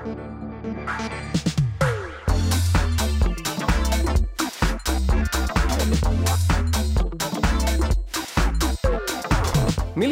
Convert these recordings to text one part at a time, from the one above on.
Milí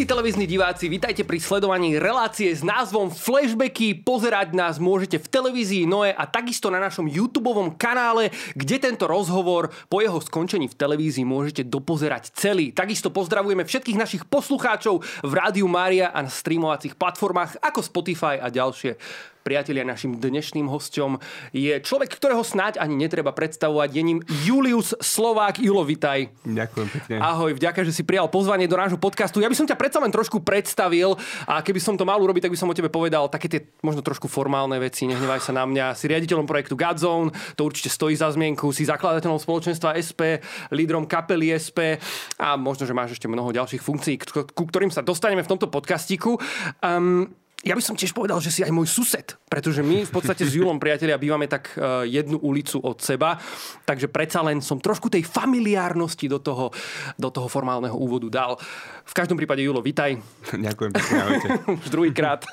televízni diváci, vítajte pri sledovaní relácie s názvom Flashbacky. Pozerať nás môžete v televízii Noe a takisto na našom YouTube kanále, kde tento rozhovor po jeho skončení v televízii môžete dopozerať celý. Takisto pozdravujeme všetkých našich poslucháčov v Rádiu Mária a na streamovacích platformách ako Spotify a ďalšie. Priatelia, našim dnešným hostom je človek, ktorého snáď ani netreba predstavovať. Je ním Julius Slovák. Julo, vitaj. Ďakujem pekne. Ahoj, vďaka, že si prijal pozvanie do nášho podcastu. Ja by som ťa predsa len trošku predstavil a keby som to mal urobiť, tak by som o tebe povedal také tie možno trošku formálne veci. Nehnevaj sa na mňa. Si riaditeľom projektu Godzone, to určite stojí za zmienku. Si zakladateľom spoločenstva SP, lídrom kapely SP a možno, že máš ešte mnoho ďalších funkcií, ku ktorým sa dostaneme v tomto podcastiku. Um, ja by som tiež povedal, že si aj môj sused, pretože my v podstate s Julom priatelia bývame tak e, jednu ulicu od seba, takže predsa len som trošku tej familiárnosti do toho, do toho formálneho úvodu dal. V každom prípade, Julo, vitaj. Ďakujem pekne, Už druhýkrát.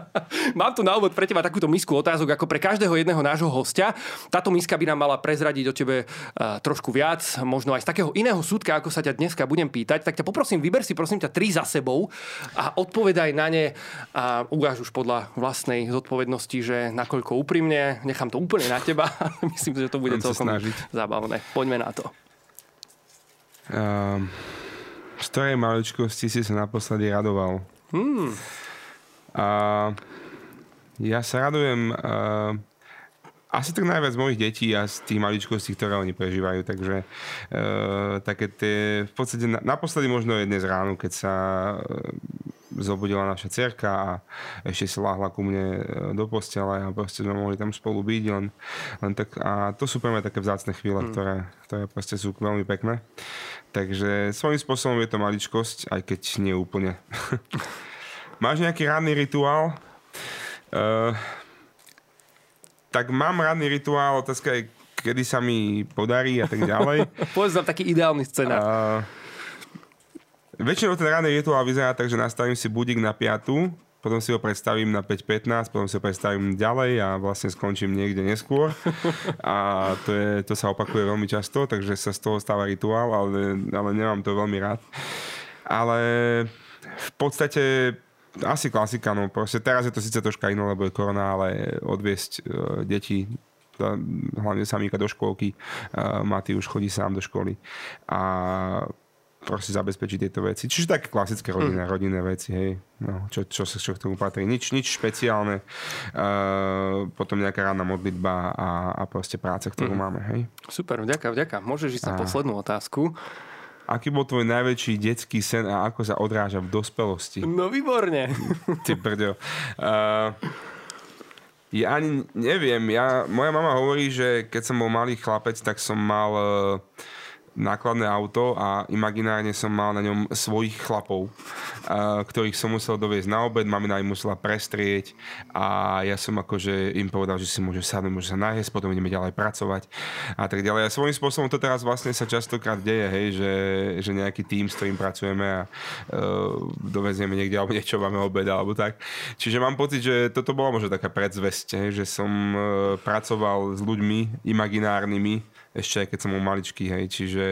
Mám tu na úvod pre teba takúto misku otázok, ako pre každého jedného nášho hostia. Táto miska by nám mala prezradiť o tebe uh, trošku viac, možno aj z takého iného súdka, ako sa ťa dneska budem pýtať. Tak ťa poprosím, vyber si prosím ťa tri za sebou a odpovedaj na ne a ukáž už podľa vlastnej zodpovednosti, že nakoľko úprimne, nechám to úplne na teba. Myslím, že to bude Mám celkom zábavné. Poďme na to. Um, z ktorej maličkosti si sa naposledy radoval? Hmm. Uh, ja sa radujem uh, asi tak najviac mojich detí a z tých maličkostí, ktoré oni prežívajú. Takže uh, také tie, v podstate naposledy možno je dnes ráno, keď sa uh, zobudila naša cerka a ešte si láhla ku mne e, do postele a proste sme mohli tam spolu byť len, len tak, a to sú pre mňa také vzácne chvíle, mm. ktoré, ktoré proste sú veľmi pekné. Takže svojím spôsobom je to maličkosť, aj keď nie úplne. Máš nejaký ranný rituál? Uh, tak mám ranný rituál, otázka je, kedy sa mi podarí a tak ďalej. Povedz nám taký ideálny scenár. Uh, Väčšinou ten ranný rituál vyzerá tak, že nastavím si budík na 5, potom si ho predstavím na 5.15, potom si ho predstavím ďalej a vlastne skončím niekde neskôr. A to, je, to sa opakuje veľmi často, takže sa z toho stáva rituál, ale, ale nemám to veľmi rád. Ale v podstate asi klasika, no proste teraz je to síce troška iné, lebo je korona, ale odviesť uh, deti hlavne samíka do škôlky. Uh, Matý už chodí sám do školy. A proste zabezpečiť tieto veci. Čiže také klasické rodinné, mm. rodinné veci, hej. No, čo, čo, čo, čo k tomu patrí. Nič, nič špeciálne. Uh, potom nejaká rána modlitba a, a proste práca, ktorú mm. máme, hej. Super, vďaka, vďaka. Môžeš ísť na poslednú otázku. Aký bol tvoj najväčší detský sen a ako sa odráža v dospelosti? No výborne. Ty brďo. Uh, ja ani neviem. Ja, moja mama hovorí, že keď som bol malý chlapec, tak som mal uh, nákladné auto a imaginárne som mal na ňom svojich chlapov, ktorých som musel doviezť na obed, mamina im musela prestrieť a ja som akože im povedal, že si môžem sadnúť, môžem sa najesť, potom ideme ďalej pracovať a tak ďalej. A svojím spôsobom to teraz vlastne sa častokrát deje, hej, že, že nejaký tým, s ktorým pracujeme a uh, dovezieme niekde alebo niečo máme obed alebo tak. Čiže mám pocit, že toto bola možno taká predzvesť, hej, že som uh, pracoval s ľuďmi imaginárnymi, ešte aj keď som bol maličký, hej, čiže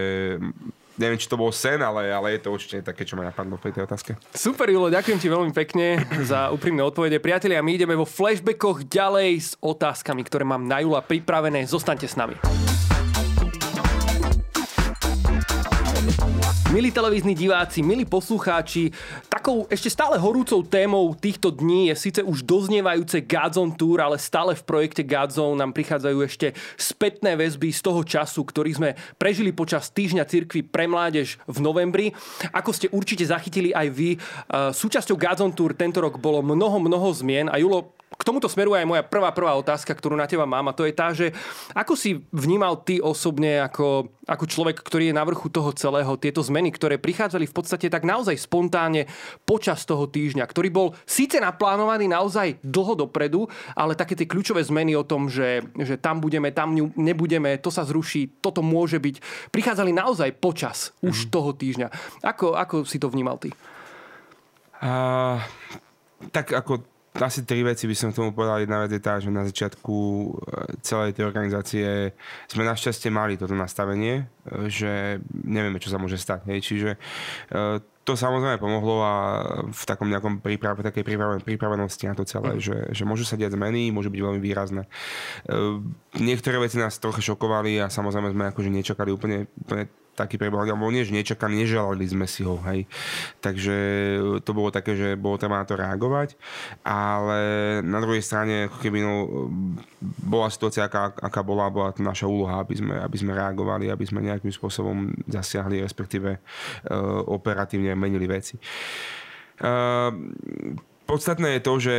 neviem, či to bol sen, ale, ale je to určite také, čo ma napadlo v tej otázke. Super, Julo, ďakujem ti veľmi pekne za úprimné odpovede. Priatelia, my ideme vo flashbackoch ďalej s otázkami, ktoré mám na Jula pripravené. Zostaňte s nami. Milí televízni diváci, milí poslucháči, takou ešte stále horúcou témou týchto dní je síce už doznievajúce Godzone Tour, ale stále v projekte Godzone nám prichádzajú ešte spätné väzby z toho času, ktorý sme prežili počas týždňa cirkvi pre mládež v novembri. Ako ste určite zachytili aj vy, e, súčasťou Godzone Tour tento rok bolo mnoho, mnoho zmien a Julo, k tomuto smeruje aj moja prvá, prvá otázka, ktorú na teba mám a to je tá, že ako si vnímal ty osobne ako, ako človek, ktorý je na vrchu toho celého, tieto zmeny, ktoré prichádzali v podstate tak naozaj spontánne počas toho týždňa, ktorý bol síce naplánovaný naozaj dlho dopredu, ale také tie kľúčové zmeny o tom, že, že tam budeme, tam nebudeme, to sa zruší, toto môže byť, prichádzali naozaj počas už mm. toho týždňa. Ako, ako si to vnímal ty? Uh, tak ako asi tri veci by som k tomu povedal. Jedna vec je tá, že na začiatku e, celej tej organizácie sme našťastie mali toto nastavenie, e, že nevieme, čo sa môže stať. Hej. Čiže e, to samozrejme pomohlo a v takom nejakom príprave, takej príprave, pripravenosti na to celé, že, že môžu sa diať zmeny, môžu byť veľmi výrazné. Niektoré veci nás trochu šokovali a samozrejme sme akože nečakali úplne, úplne taký prebeh, alebo nie, že nečakaný, neželali sme si ho, hej. Takže to bolo také, že bolo treba na to reagovať, ale na druhej strane, ako keby no, bola situácia, aká, aká bola, bola to naša úloha, aby sme, aby sme reagovali, aby sme nejakým spôsobom zasiahli, respektíve uh, operatívne menili veci. Uh, Podstatné je to, že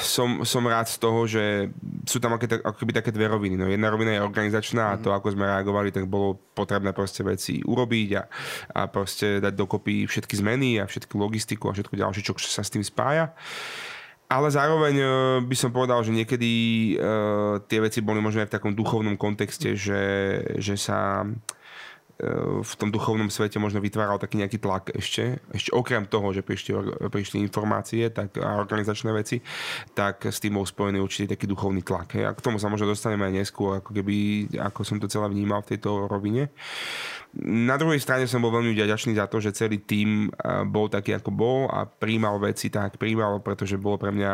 som, som rád z toho, že sú tam ako, ako keby také dve roviny. No, jedna rovina je organizačná a to, mhm. ako sme reagovali, tak bolo potrebné proste veci urobiť a, a proste dať dokopy všetky zmeny a všetku logistiku a všetko ďalšie, čo sa s tým spája. Ale zároveň e, by som povedal, že niekedy uh, tie veci boli možno aj v takom duchovnom kontexte, že, že sa v tom duchovnom svete možno vytváral taký nejaký tlak ešte, ešte okrem toho, že prišli, prišli informácie tak, a organizačné veci, tak s tým bol spojený určite taký duchovný tlak. A k tomu sa možno dostaneme aj neskôr, ako keby, ako som to celé vnímal v tejto rovine. Na druhej strane som bol veľmi vďačný za to, že celý tým bol taký, ako bol a príjmal veci tak príjmal, pretože bolo pre mňa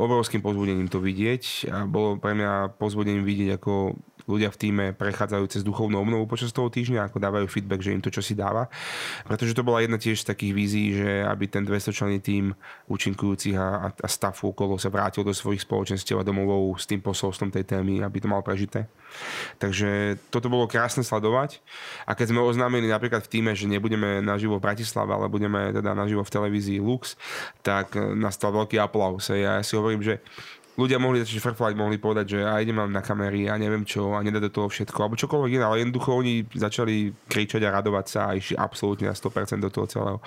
obrovským pozbudením to vidieť a bolo pre mňa pozbudením vidieť, ako ľudia v týme prechádzajú cez duchovnú obnovu počas toho týždňa, ako dávajú feedback, že im to čo si dáva. Pretože to bola jedna tiež z takých vízií, že aby ten 200 členný tým účinkujúcich a, a stafu okolo sa vrátil do svojich spoločenstiev a domovov s tým posolstvom tej témy, aby to mal prežité. Takže toto bolo krásne sledovať. A keď sme oznámili napríklad v týme, že nebudeme naživo v Bratislave, ale budeme teda naživo v televízii Lux, tak nastal veľký aplaus. Ja si hovorím, že ľudia mohli začať frflať, mohli povedať, že a idem na kamery a neviem čo a nedá do toho všetko, alebo čokoľvek iné, ale jednoducho oni začali kričať a radovať sa a išli absolútne na 100% do toho celého.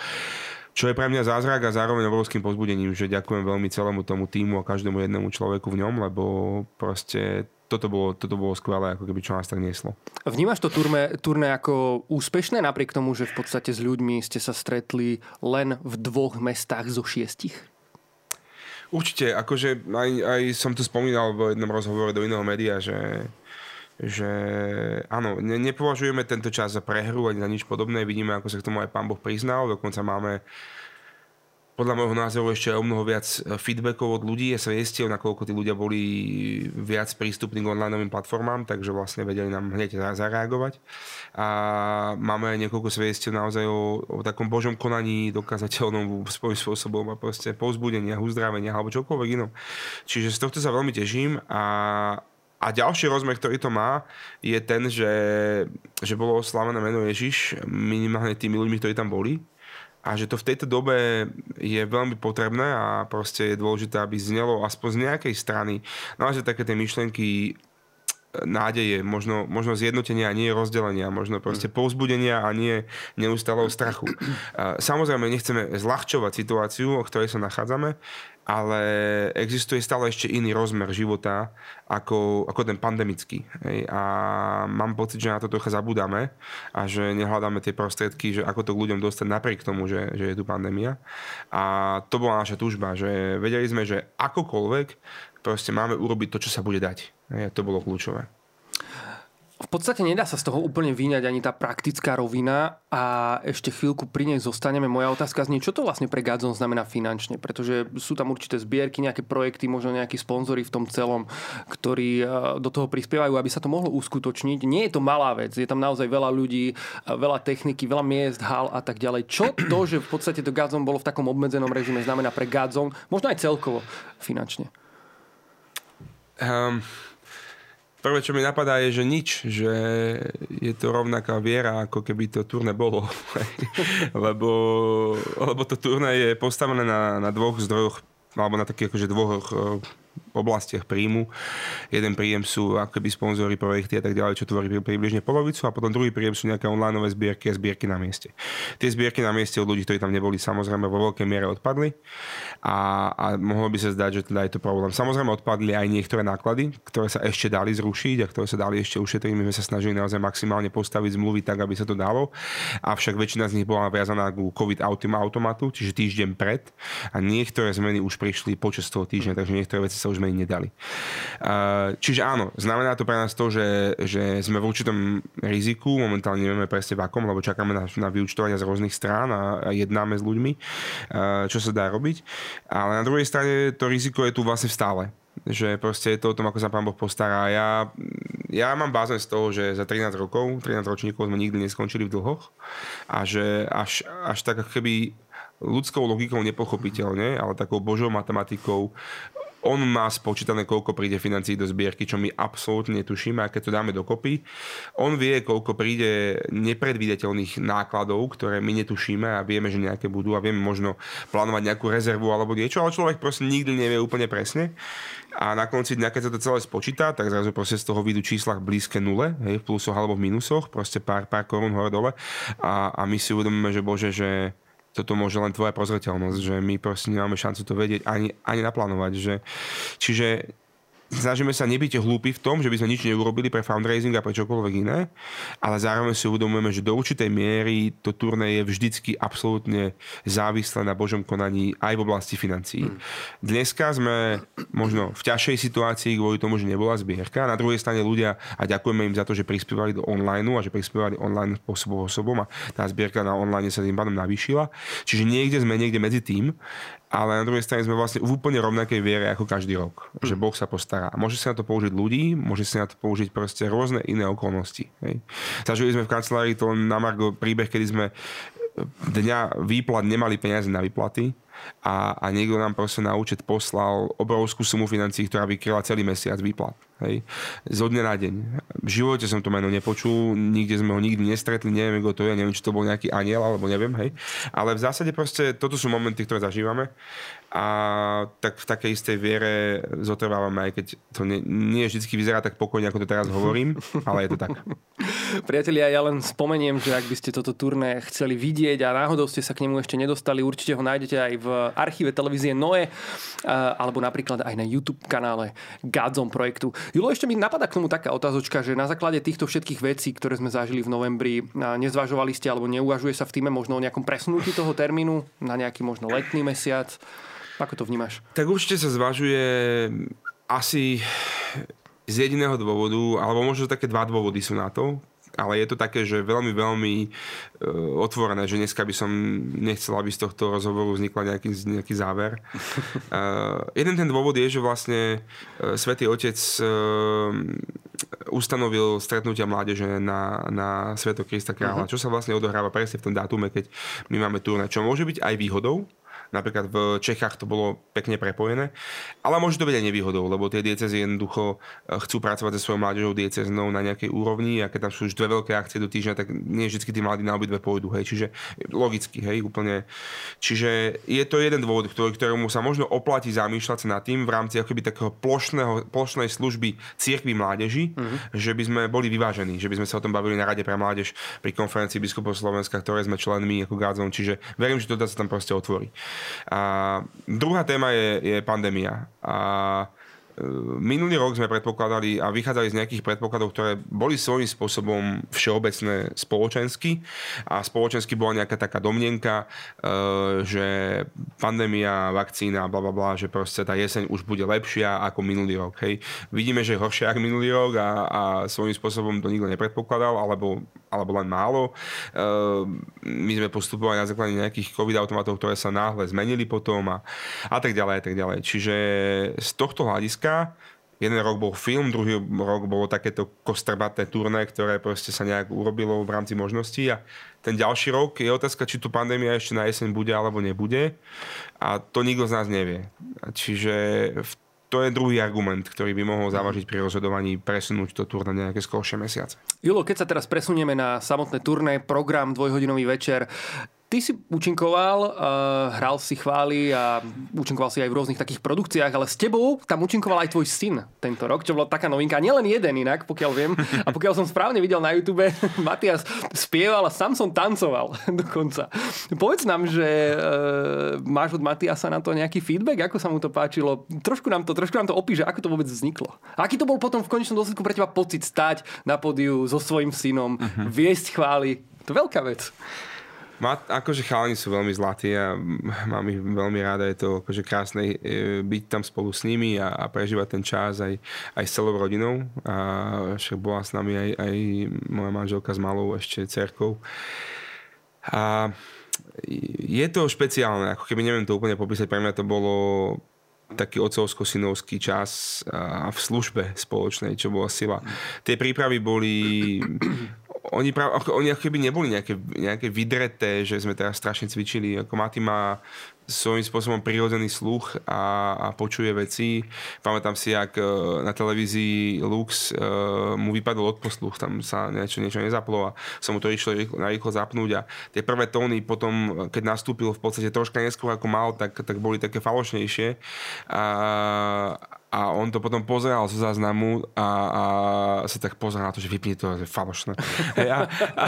Čo je pre mňa zázrak a zároveň obrovským pozbudením, že ďakujem veľmi celému tomu týmu a každému jednému človeku v ňom, lebo proste toto bolo, toto bolo skvelé, ako keby čo nás tak nieslo. Vnímaš to turné, turné ako úspešné, napriek tomu, že v podstate s ľuďmi ste sa stretli len v dvoch mestách zo šiestich? Určite, akože aj, aj som tu spomínal v jednom rozhovore do iného média, že, že áno, ne, nepovažujeme tento čas za prehru ani za nič podobné, vidíme, ako sa k tomu aj pán Boh priznal, dokonca máme podľa môjho názoru ešte o mnoho viac e, feedbackov od ľudí a svedectiev, nakoľko tí ľudia boli viac prístupní k online platformám, takže vlastne vedeli nám hneď zareagovať. A máme aj niekoľko svedectiev naozaj o, o takom božom konaní dokázateľnom svojím spôsobom a proste povzbudenia, uzdravenia alebo čokoľvek inom. Čiže z tohto sa veľmi teším a a ďalší rozmer, ktorý to má, je ten, že, že bolo oslavené meno Ježiš minimálne tými ľuďmi, ktorí tam boli a že to v tejto dobe je veľmi potrebné a proste je dôležité, aby znelo aspoň z nejakej strany naozaj také tie myšlenky e, nádeje, možno, možno zjednotenia a nie rozdelenia, možno proste mm. povzbudenia a nie neustáleho strachu. Samozrejme, nechceme zľahčovať situáciu, o ktorej sa nachádzame, ale existuje stále ešte iný rozmer života ako, ako ten pandemický. Hej? A mám pocit, že na to trocha zabudáme a že nehľadáme tie prostriedky, že ako to ľuďom dostať napriek tomu, že, že je tu pandémia. A to bola naša túžba, že vedeli sme, že akokoľvek proste máme urobiť to, čo sa bude dať. Hej? A to bolo kľúčové v podstate nedá sa z toho úplne vyňať ani tá praktická rovina a ešte chvíľku pri nej zostaneme. Moja otázka znie, čo to vlastne pre Gadzon znamená finančne, pretože sú tam určité zbierky, nejaké projekty, možno nejakí sponzory v tom celom, ktorí e, do toho prispievajú, aby sa to mohlo uskutočniť. Nie je to malá vec, je tam naozaj veľa ľudí, e, veľa techniky, veľa miest, hal a tak ďalej. Čo to, že v podstate to Gadzon bolo v takom obmedzenom režime, znamená pre Gadzon, možno aj celkovo finančne? Um, Prvé, čo mi napadá, je, že nič, že je to rovnaká viera, ako keby to turné bolo. lebo, lebo to turné je postavené na, na dvoch zdrojoch, alebo na takých akože dvoch oblastiach príjmu. Jeden príjem sú akoby sponzory, projekty a tak ďalej, čo tvorí približne polovicu a potom druhý príjem sú nejaké online zbierky a zbierky na mieste. Tie zbierky na mieste od ľudí, ktorí tam neboli, samozrejme vo veľkej miere odpadli a, a mohlo by sa zdať, že teda je to problém. Samozrejme odpadli aj niektoré náklady, ktoré sa ešte dali zrušiť a ktoré sa dali ešte ušetriť. My sme sa snažili naozaj maximálne postaviť zmluvy tak, aby sa to dalo. Avšak väčšina z nich bola viazaná ku COVID automatu, čiže týždeň pred a niektoré zmeny už prišli počas toho týždňa, takže niektoré veci sa už zmeniť nedali. Čiže áno, znamená to pre nás to, že, že sme v určitom riziku, momentálne nevieme presne v akom, lebo čakáme na, na vyučtovania z rôznych strán a jednáme s ľuďmi, čo sa dá robiť. Ale na druhej strane to riziko je tu vlastne stále že proste je to o tom, ako sa pán Boh postará. Ja, ja mám bázen z toho, že za 13 rokov, 13 ročníkov sme nikdy neskončili v dlhoch a že až, až tak keby ľudskou logikou nepochopiteľne, ale takou božou matematikou on má spočítané, koľko príde financií do zbierky, čo my absolútne netušíme a keď to dáme dokopy, on vie, koľko príde nepredvídateľných nákladov, ktoré my netušíme a vieme, že nejaké budú a vieme možno plánovať nejakú rezervu alebo niečo, ale človek proste nikdy nevie úplne presne. A na konci dňa, keď sa to celé spočíta, tak zrazu proste z toho vidú číslach blízke nule, hej, v plusoch alebo v minusoch, proste pár, pár korún hore dole a, a my si uvedomíme, že bože, že toto môže len tvoja prozreteľnosť, že my proste nemáme šancu to vedieť ani, ani naplánovať. Že, čiže snažíme sa nebyť hlúpi v tom, že by sme nič neurobili pre fundraising a pre čokoľvek iné, ale zároveň si uvedomujeme, že do určitej miery to turné je vždycky absolútne závislé na Božom konaní aj v oblasti financií. Hmm. Dneska sme možno v ťažšej situácii kvôli tomu, že nebola zbierka. Na druhej strane ľudia, a ďakujeme im za to, že prispievali do online a že prispievali online spôsobom osobom a tá zbierka na online sa tým pádom navýšila. Čiže niekde sme niekde medzi tým ale na druhej strane sme vlastne v úplne rovnakej viere ako každý rok. Že hm. Boh sa postará. Môže sa na to použiť ľudí, môže sa na to použiť proste rôzne iné okolnosti. Hej. Zažili sme v kancelárii to na Margo príbeh, kedy sme dňa výplat nemali peniaze na výplaty a, a niekto nám proste na účet poslal obrovskú sumu financií, ktorá vykryla celý mesiac výplat. Hej. Zo dňa na deň. V živote som to meno nepočul, nikde sme ho nikdy nestretli, neviem, kto to je, neviem, či to bol nejaký aniel, alebo neviem, hej. Ale v zásade proste toto sú momenty, ktoré zažívame a tak v takej istej viere zotrvávame, aj keď to nie, nie vždy vyzerá tak pokojne, ako to teraz hovorím, ale je to tak. Priatelia, ja len spomeniem, že ak by ste toto turné chceli vidieť a náhodou ste sa k nemu ešte nedostali, určite ho nájdete aj v archíve televízie Noe alebo napríklad aj na YouTube kanále Godzone projektu. Julo, ešte mi napadá k tomu taká otázočka, že na základe týchto všetkých vecí, ktoré sme zažili v novembri, nezvažovali ste alebo neuvažuje sa v týme možno o nejakom presunutí toho termínu na nejaký možno letný mesiac? Ako to vnímaš? Tak určite sa zvažuje asi z jediného dôvodu, alebo možno také dva dôvody sú na to ale je to také, že veľmi, veľmi uh, otvorené, že dneska by som nechcel, aby z tohto rozhovoru vznikla nejaký, nejaký záver. Uh, jeden ten dôvod je, že vlastne uh, Svetý Otec uh, ustanovil stretnutia mládeže na, na Sveto Krista Kráľa, uh-huh. čo sa vlastne odohráva presne v tom dátume, keď my máme turné, čo môže byť aj výhodou, Napríklad v Čechách to bolo pekne prepojené. Ale môže to byť aj nevýhodou, lebo tie diecezy jednoducho e, chcú pracovať so svojou mládežou dieceznou na nejakej úrovni a keď tam sú už dve veľké akcie do týždňa, tak nie vždy tí mladí na obidve pôjdu. Hej. Čiže logicky, hej, úplne. Čiže je to jeden dôvod, ktorý, ktorému sa možno oplatí zamýšľať sa nad tým v rámci akoby takého plošného, plošnej služby cirkvi mládeži, mm-hmm. že by sme boli vyvážení, že by sme sa o tom bavili na Rade pre mládež pri konferencii biskupov Slovenska, ktoré sme členmi ako Gádzom, čiže verím, že to sa tam proste otvorí. A druhá téma je, je pandémia. A Minulý rok sme predpokladali a vychádzali z nejakých predpokladov, ktoré boli svojím spôsobom všeobecné spoločensky a spoločensky bola nejaká taká domnenka, e, že pandémia, vakcína, bla bla bla, že proste tá jeseň už bude lepšia ako minulý rok. Hej. Vidíme, že je horšia ako minulý rok a, a svojím spôsobom to nikto nepredpokladal, alebo, alebo len málo. E, my sme postupovali na základe nejakých covid automatov, ktoré sa náhle zmenili potom a, a tak ďalej a tak ďalej. Čiže z tohto hľadiska Slovenska. Jeden rok bol film, druhý rok bolo takéto kostrbaté turné, ktoré proste sa nejak urobilo v rámci možností a ten ďalší rok je otázka, či tu pandémia ešte na jeseň bude alebo nebude a to nikto z nás nevie. Čiže to je druhý argument, ktorý by mohol zavažiť pri rozhodovaní presunúť to turné nejaké skoršie mesiace. Julo, keď sa teraz presunieme na samotné turné, program dvojhodinový večer, Ty si účinkoval, uh, hral si chvály a účinkoval si aj v rôznych takých produkciách, ale s tebou tam účinkoval aj tvoj syn tento rok, čo bola taká novinka. Nielen jeden inak, pokiaľ viem. A pokiaľ som správne videl na YouTube, Matias spieval a sám som tancoval dokonca. Povedz nám, že uh, máš od Matiasa na to nejaký feedback, ako sa mu to páčilo. Trošku nám to, trošku nám to opíše, ako to vôbec vzniklo. A aký to bol potom v konečnom dôsledku pre teba pocit stať na pódiu so svojím synom, uh-huh. viesť chvály. To je veľká vec. Má, akože chalani sú veľmi zlatí a mám ich veľmi ráda. Je to akože krásne e, byť tam spolu s nimi a, a prežívať ten čas aj, aj s celou rodinou. A však bola s nami aj, aj moja manželka s malou ešte cerkou. A je to špeciálne, ako keby neviem to úplne popísať, pre mňa to bolo taký ocovsko-synovský čas a v službe spoločnej, čo bola sila. Tie prípravy boli oni, ako, oni ako keby neboli nejaké, nejaké vydreté, že sme teraz strašne cvičili. Ako Mati má svojím spôsobom prirodzený sluch a, a počuje veci. Pamätám si, ak e, na televízii Lux uh, mu vypadol odposluch, tam sa niečo, niečo nezaplo a som mu to išlo na rýchlo zapnúť a tie prvé tóny potom, keď nastúpil v podstate troška neskôr ako mal, tak, tak boli také falošnejšie. A, a on to potom pozeral zo záznamu a, a sa tak pozeral na to, že vypni to, je falošné. a, a,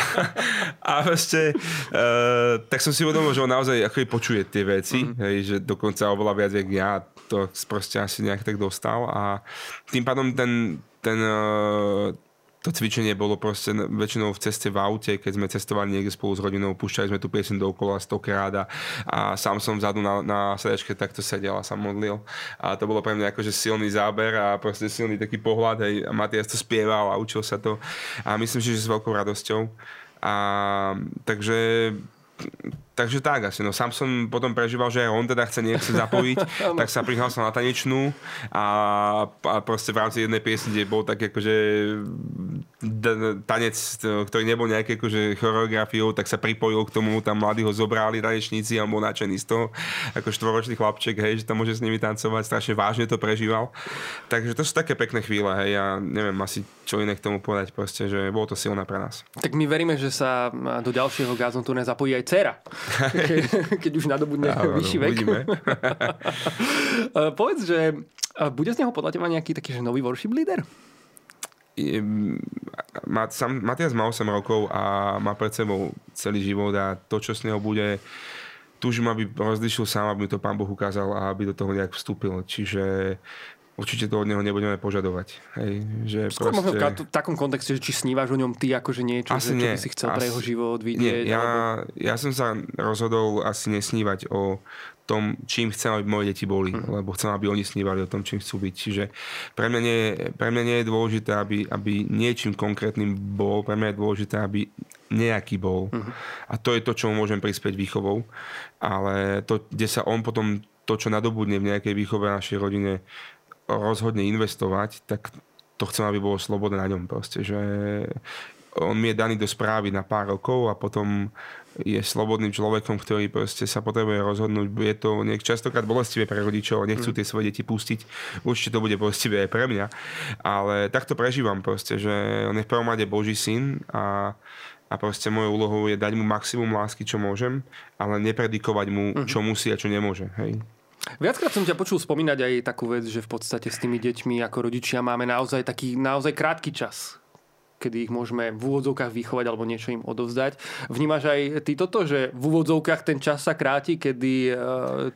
a proste, uh, tak som si uvedomil, že on naozaj ako počuje tie veci, mm-hmm. hej, že dokonca oveľa viac, jak ja to proste asi nejak tak dostal a tým pádom ten, ten uh, to cvičenie bolo proste väčšinou v ceste v aute, keď sme cestovali niekde spolu s rodinou, púšťali sme tu piesen dookola stokrát a, a sám som vzadu na, na sedečke takto sedel a sa modlil. A to bolo pre mňa akože silný záber a proste silný taký pohľad. Hej, Matias to spieval a učil sa to. A myslím si, že s veľkou radosťou. A takže takže tak asi. No sám som potom prežíval, že on teda chce niekto zapojiť, tak sa prihlásil na tanečnú a, a proste v rámci jednej piesne, kde bol tak akože tanec, ktorý nebol nejaký akože choreografiou, tak sa pripojil k tomu, tam mladí ho zobrali tanečníci a bol nadšený z toho, ako štvoročný chlapček, hej, že tam môže s nimi tancovať, strašne vážne to prežíval. Takže to sú také pekné chvíle, hej, ja neviem asi čo iné k tomu povedať, proste, že bolo to silné pre nás. Tak my veríme, že sa do ďalšieho Gazon turné zapojí aj dcera. keď už nadobudne no, vyšší vek. Povedz, že bude z neho podľa teba nejaký taký že nový worship leader? Má, sam, Matias má 8 rokov a má pred sebou celý život a to, čo z neho bude túžim, aby rozlišil sám, aby mi to pán Boh ukázal a aby do toho nejak vstúpil. Čiže určite to od neho nebudeme požadovať. Hej, že Skôr proste... možno v takom kontexte, že či snívaš o ňom ty akože niečo, asi že, čo nie, by si chcel asi, pre jeho život vidieť? Nie, ja, alebo... ja som sa rozhodol asi nesnívať o tom, čím chcem, aby moje deti boli, uh-huh. lebo chcem, aby oni snívali o tom, čím chcú byť. Čiže pre mňa nie, pre mňa nie je dôležité, aby, aby niečím konkrétnym bol, pre mňa je dôležité, aby nejaký bol. Uh-huh. A to je to, čo môžem prispieť výchovou. Ale to, kde sa on potom to, čo nadobudne v nejakej výchove našej rodine, rozhodne investovať, tak to chcem, aby bolo slobodné na ňom proste, že on mi je daný do správy na pár rokov a potom je slobodným človekom, ktorý proste sa potrebuje rozhodnúť. Je to niek častokrát bolestivé pre rodičov nechcú mm. tie svoje deti pustiť. Určite to bude bolestivé aj pre mňa. Ale takto prežívam proste, že on je v prvom rade Boží syn a, a proste mojou úlohou je dať mu maximum lásky, čo môžem, ale nepredikovať mu, mm. čo musí a čo nemôže. Hej. Viackrát som ťa počul spomínať aj takú vec, že v podstate s tými deťmi ako rodičia máme naozaj taký naozaj krátky čas kedy ich môžeme v úvodzovkách vychovať alebo niečo im odovzdať. Vnímaš aj ty toto, že v úvodzovkách ten čas sa kráti, kedy uh,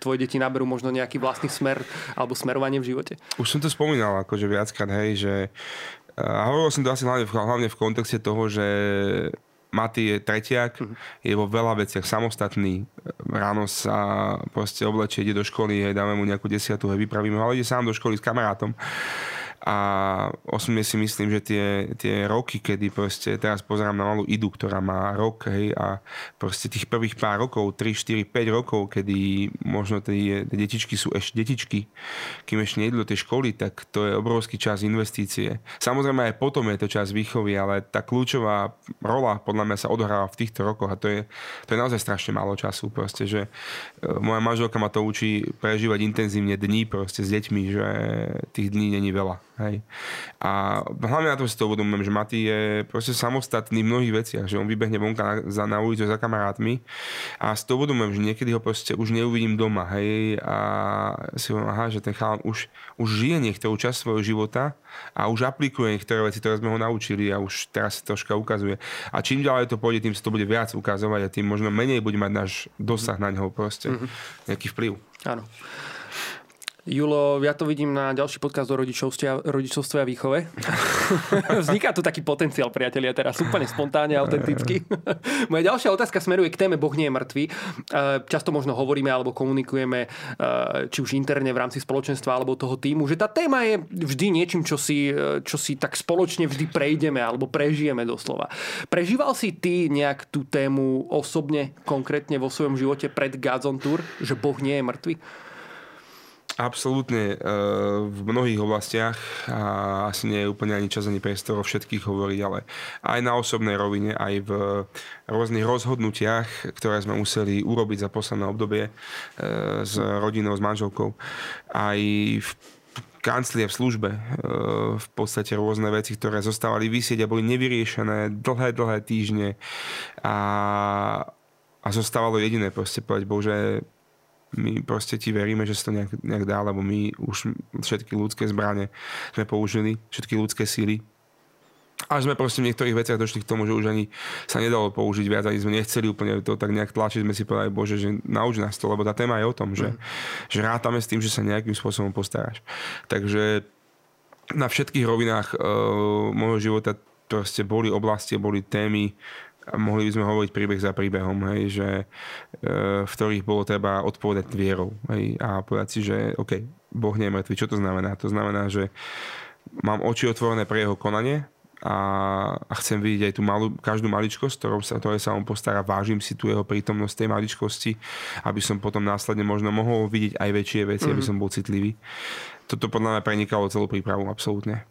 tvoje deti naberú možno nejaký vlastný smer alebo smerovanie v živote? Už som to spomínal akože viackrát, hej, že a hovoril som to asi hlavne v, hlavne v kontexte toho, že Maty je tretiak, uh-huh. je vo veľa veciach samostatný. Ráno sa proste oblečie, ide do školy, hej, dáme mu nejakú desiatu, hej, vypravíme ho, ale ide sám do školy s kamarátom. A osobne si myslím, že tie, tie roky, kedy proste teraz pozerám na malú Idu, ktorá má rok, hej, a proste tých prvých pár rokov, 3, 4, 5 rokov, kedy možno tie, detičky sú ešte detičky, kým ešte nejdu do tej školy, tak to je obrovský čas investície. Samozrejme aj potom je to čas výchovy, ale tá kľúčová rola podľa mňa sa odohráva v týchto rokoch a to je, to je naozaj strašne málo času. Proste, že e, moja manželka ma to učí prežívať intenzívne dní proste s deťmi, že tých dní není veľa. Hej. A hlavne na to si to uvedomujem, že Mati je proste samostatný v mnohých veciach, že on vybehne vonka na, za, na ulicu za kamarátmi a si to uvedomujem, že niekedy ho proste už neuvidím doma, hej, a si hovorím, aha, že ten chalán už, už žije niektorú časť svojho života a už aplikuje niektoré veci, ktoré sme ho naučili a už teraz sa troška ukazuje. A čím ďalej to pôjde, tým sa to bude viac ukazovať a tým možno menej bude mať náš dosah na neho proste, mm-hmm. nejaký vplyv. Áno. Julo, ja to vidím na ďalší podcast o rodičovstve a výchove. Vzniká tu taký potenciál, priatelia, teraz úplne spontánne, autenticky. Moja ďalšia otázka smeruje k téme Boh nie je mŕtvy. E, často možno hovoríme alebo komunikujeme, e, či už interne v rámci spoločenstva alebo toho týmu, že tá téma je vždy niečím, čo si, e, čo si tak spoločne vždy prejdeme alebo prežijeme doslova. Prežíval si ty nejak tú tému osobne, konkrétne vo svojom živote pred Gods Tour, že Boh nie je mŕtvy? Absolútne. Eh, v mnohých oblastiach a asi nie je úplne ani čas, ani priestor o všetkých hovoriť, ale aj na osobnej rovine, aj v rôznych rozhodnutiach, ktoré sme museli urobiť za posledné obdobie eh, s rodinou, s manželkou. Aj v kanclie v službe. Eh, v podstate rôzne veci, ktoré zostávali vysieť a boli nevyriešené dlhé, dlhé týždne a, a zostávalo jediné proste povedať, Bože, my proste ti veríme, že sa to nejak, nejak dá, lebo my už všetky ľudské zbranie sme použili, všetky ľudské síly. A sme proste v niektorých veciach došli k tomu, že už ani sa nedalo použiť viac, ani sme nechceli úplne to tak nejak tlačiť, sme si povedali, bože, že nauč nás to, lebo tá téma je o tom, že, mm. že rátame s tým, že sa nejakým spôsobom postaráš. Takže na všetkých rovinách uh, môjho života proste boli oblasti, boli témy, a mohli by sme hovoriť príbeh za príbehom, hej, že, e, v ktorých bolo treba odpovedať vierou hej, a povedať si, že OK, Boh nie je mŕtvy. Čo to znamená? To znamená, že mám oči otvorené pre jeho konanie a, a chcem vidieť aj tú malú, každú maličkosť, ktorou sa, ktoré sa on postará. Vážim si tu jeho prítomnosť tej maličkosti, aby som potom následne možno mohol vidieť aj väčšie veci, mm-hmm. aby mhm. som bol citlivý. Toto podľa mňa prenikalo celú prípravu, absolútne.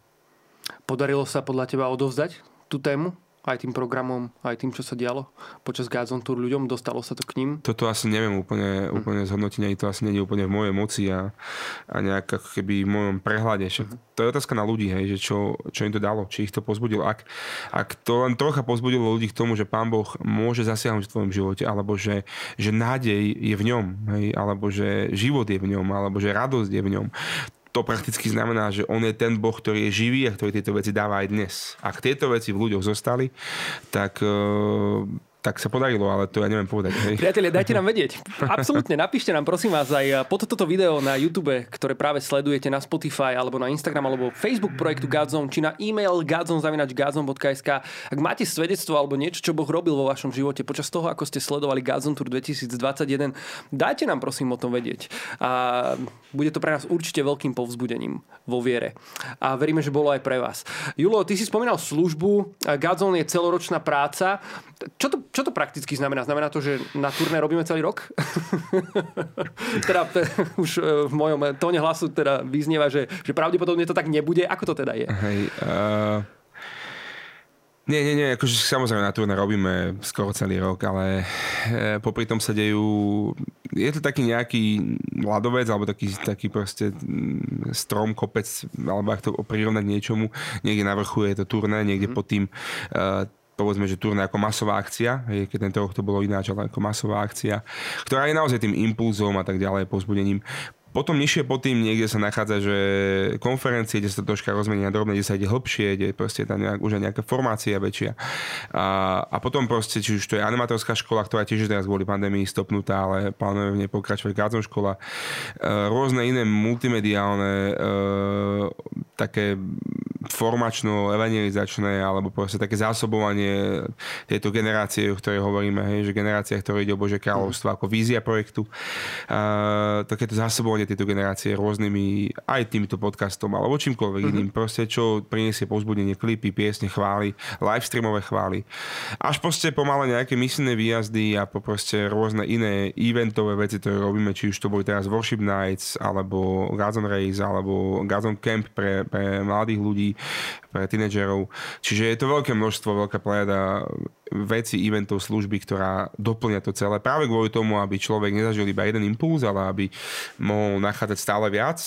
Podarilo sa podľa teba odovzdať tú tému? Aj tým programom, aj tým, čo sa dialo počas Gazon Tour ľuďom? Dostalo sa to k ním? Toto asi neviem úplne, hm. úplne zhodnotiť, ani to asi nie je úplne v mojej moci a, a nejak ako keby v mojom prehľade. Však hm. to je otázka na ľudí, hej, že čo, čo im to dalo, či ich to pozbudilo. Ak, ak to len trocha pozbudilo ľudí k tomu, že Pán Boh môže zasiahnuť v tvojom živote, alebo že, že nádej je v ňom, hej, alebo že život je v ňom, alebo že radosť je v ňom, to prakticky znamená, že on je ten Boh, ktorý je živý a ktorý tieto veci dáva aj dnes. Ak tieto veci v ľuďoch zostali, tak uh, tak sa podarilo, ale to ja neviem povedať. Hej. Priatelia, dajte nám vedieť. Absolútne, napíšte nám prosím vás aj pod toto video na YouTube, ktoré práve sledujete na Spotify alebo na Instagram alebo Facebook projektu Godzone, či na e-mail godzone.sk. Ak máte svedectvo alebo niečo, čo Boh robil vo vašom živote počas toho, ako ste sledovali Godzone Tour 2021, dajte nám prosím o tom vedieť. A bude to pre nás určite veľkým povzbudením vo viere. A veríme, že bolo aj pre vás. Julo, ty si spomínal službu. Godzone je celoročná práca. Čo to, čo to prakticky znamená? Znamená to, že na turné robíme celý rok? teda už e, v mojom tóne hlasu teda vyznieva, že, že pravdepodobne to tak nebude. Ako to teda je? Hej, uh... Nie, nie, nie, akože samozrejme na turné robíme skoro celý rok, ale e, popri tom sa dejú, je to taký nejaký ľadovec, alebo taký, taký proste mm, strom, kopec, alebo ak to prirovnať niečomu, niekde na vrchu je to turné, niekde mm. pod tým e, povedzme, že turné ako masová akcia, hej, keď tento rok to bolo ináč, ale ako masová akcia, ktorá je naozaj tým impulzom a tak ďalej, pozbudením potom nižšie pod tým niekde sa nachádza, že konferencie, kde sa to troška rozmení na drobné, kde sa ide hlbšie, kde proste tam nejak, už aj nejaká formácia väčšia. A, a potom proste, či už to je animatorská škola, ktorá tiež teraz kvôli pandémii stopnutá, ale plánujeme v nej pokračovať škola. E, rôzne iné multimediálne e, také formačno-evangelizačné alebo proste také zásobovanie tejto generácie, o ktorej hovoríme, hej, že generácia, ktorá ide o Bože kráľovstvo ako vízia projektu. Uh, takéto zásobovanie tejto generácie rôznymi aj týmto podcastom alebo čímkoľvek mm-hmm. iným. Proste čo priniesie pozbudenie, klipy, piesne, chvály, livestreamové chvály. Až proste pomalé nejaké misijné výjazdy a proste rôzne iné eventové veci, ktoré robíme, či už to boli teraz Worship Nights, alebo Gazon Race, alebo Gazon Camp pre, pre mladých ľudí, pre tínedžerov. Čiže je to veľké množstvo, veľká plejada veci, eventov, služby, ktorá doplňa to celé. Práve kvôli tomu, aby človek nezažil iba jeden impuls, ale aby mohol nachádzať stále viac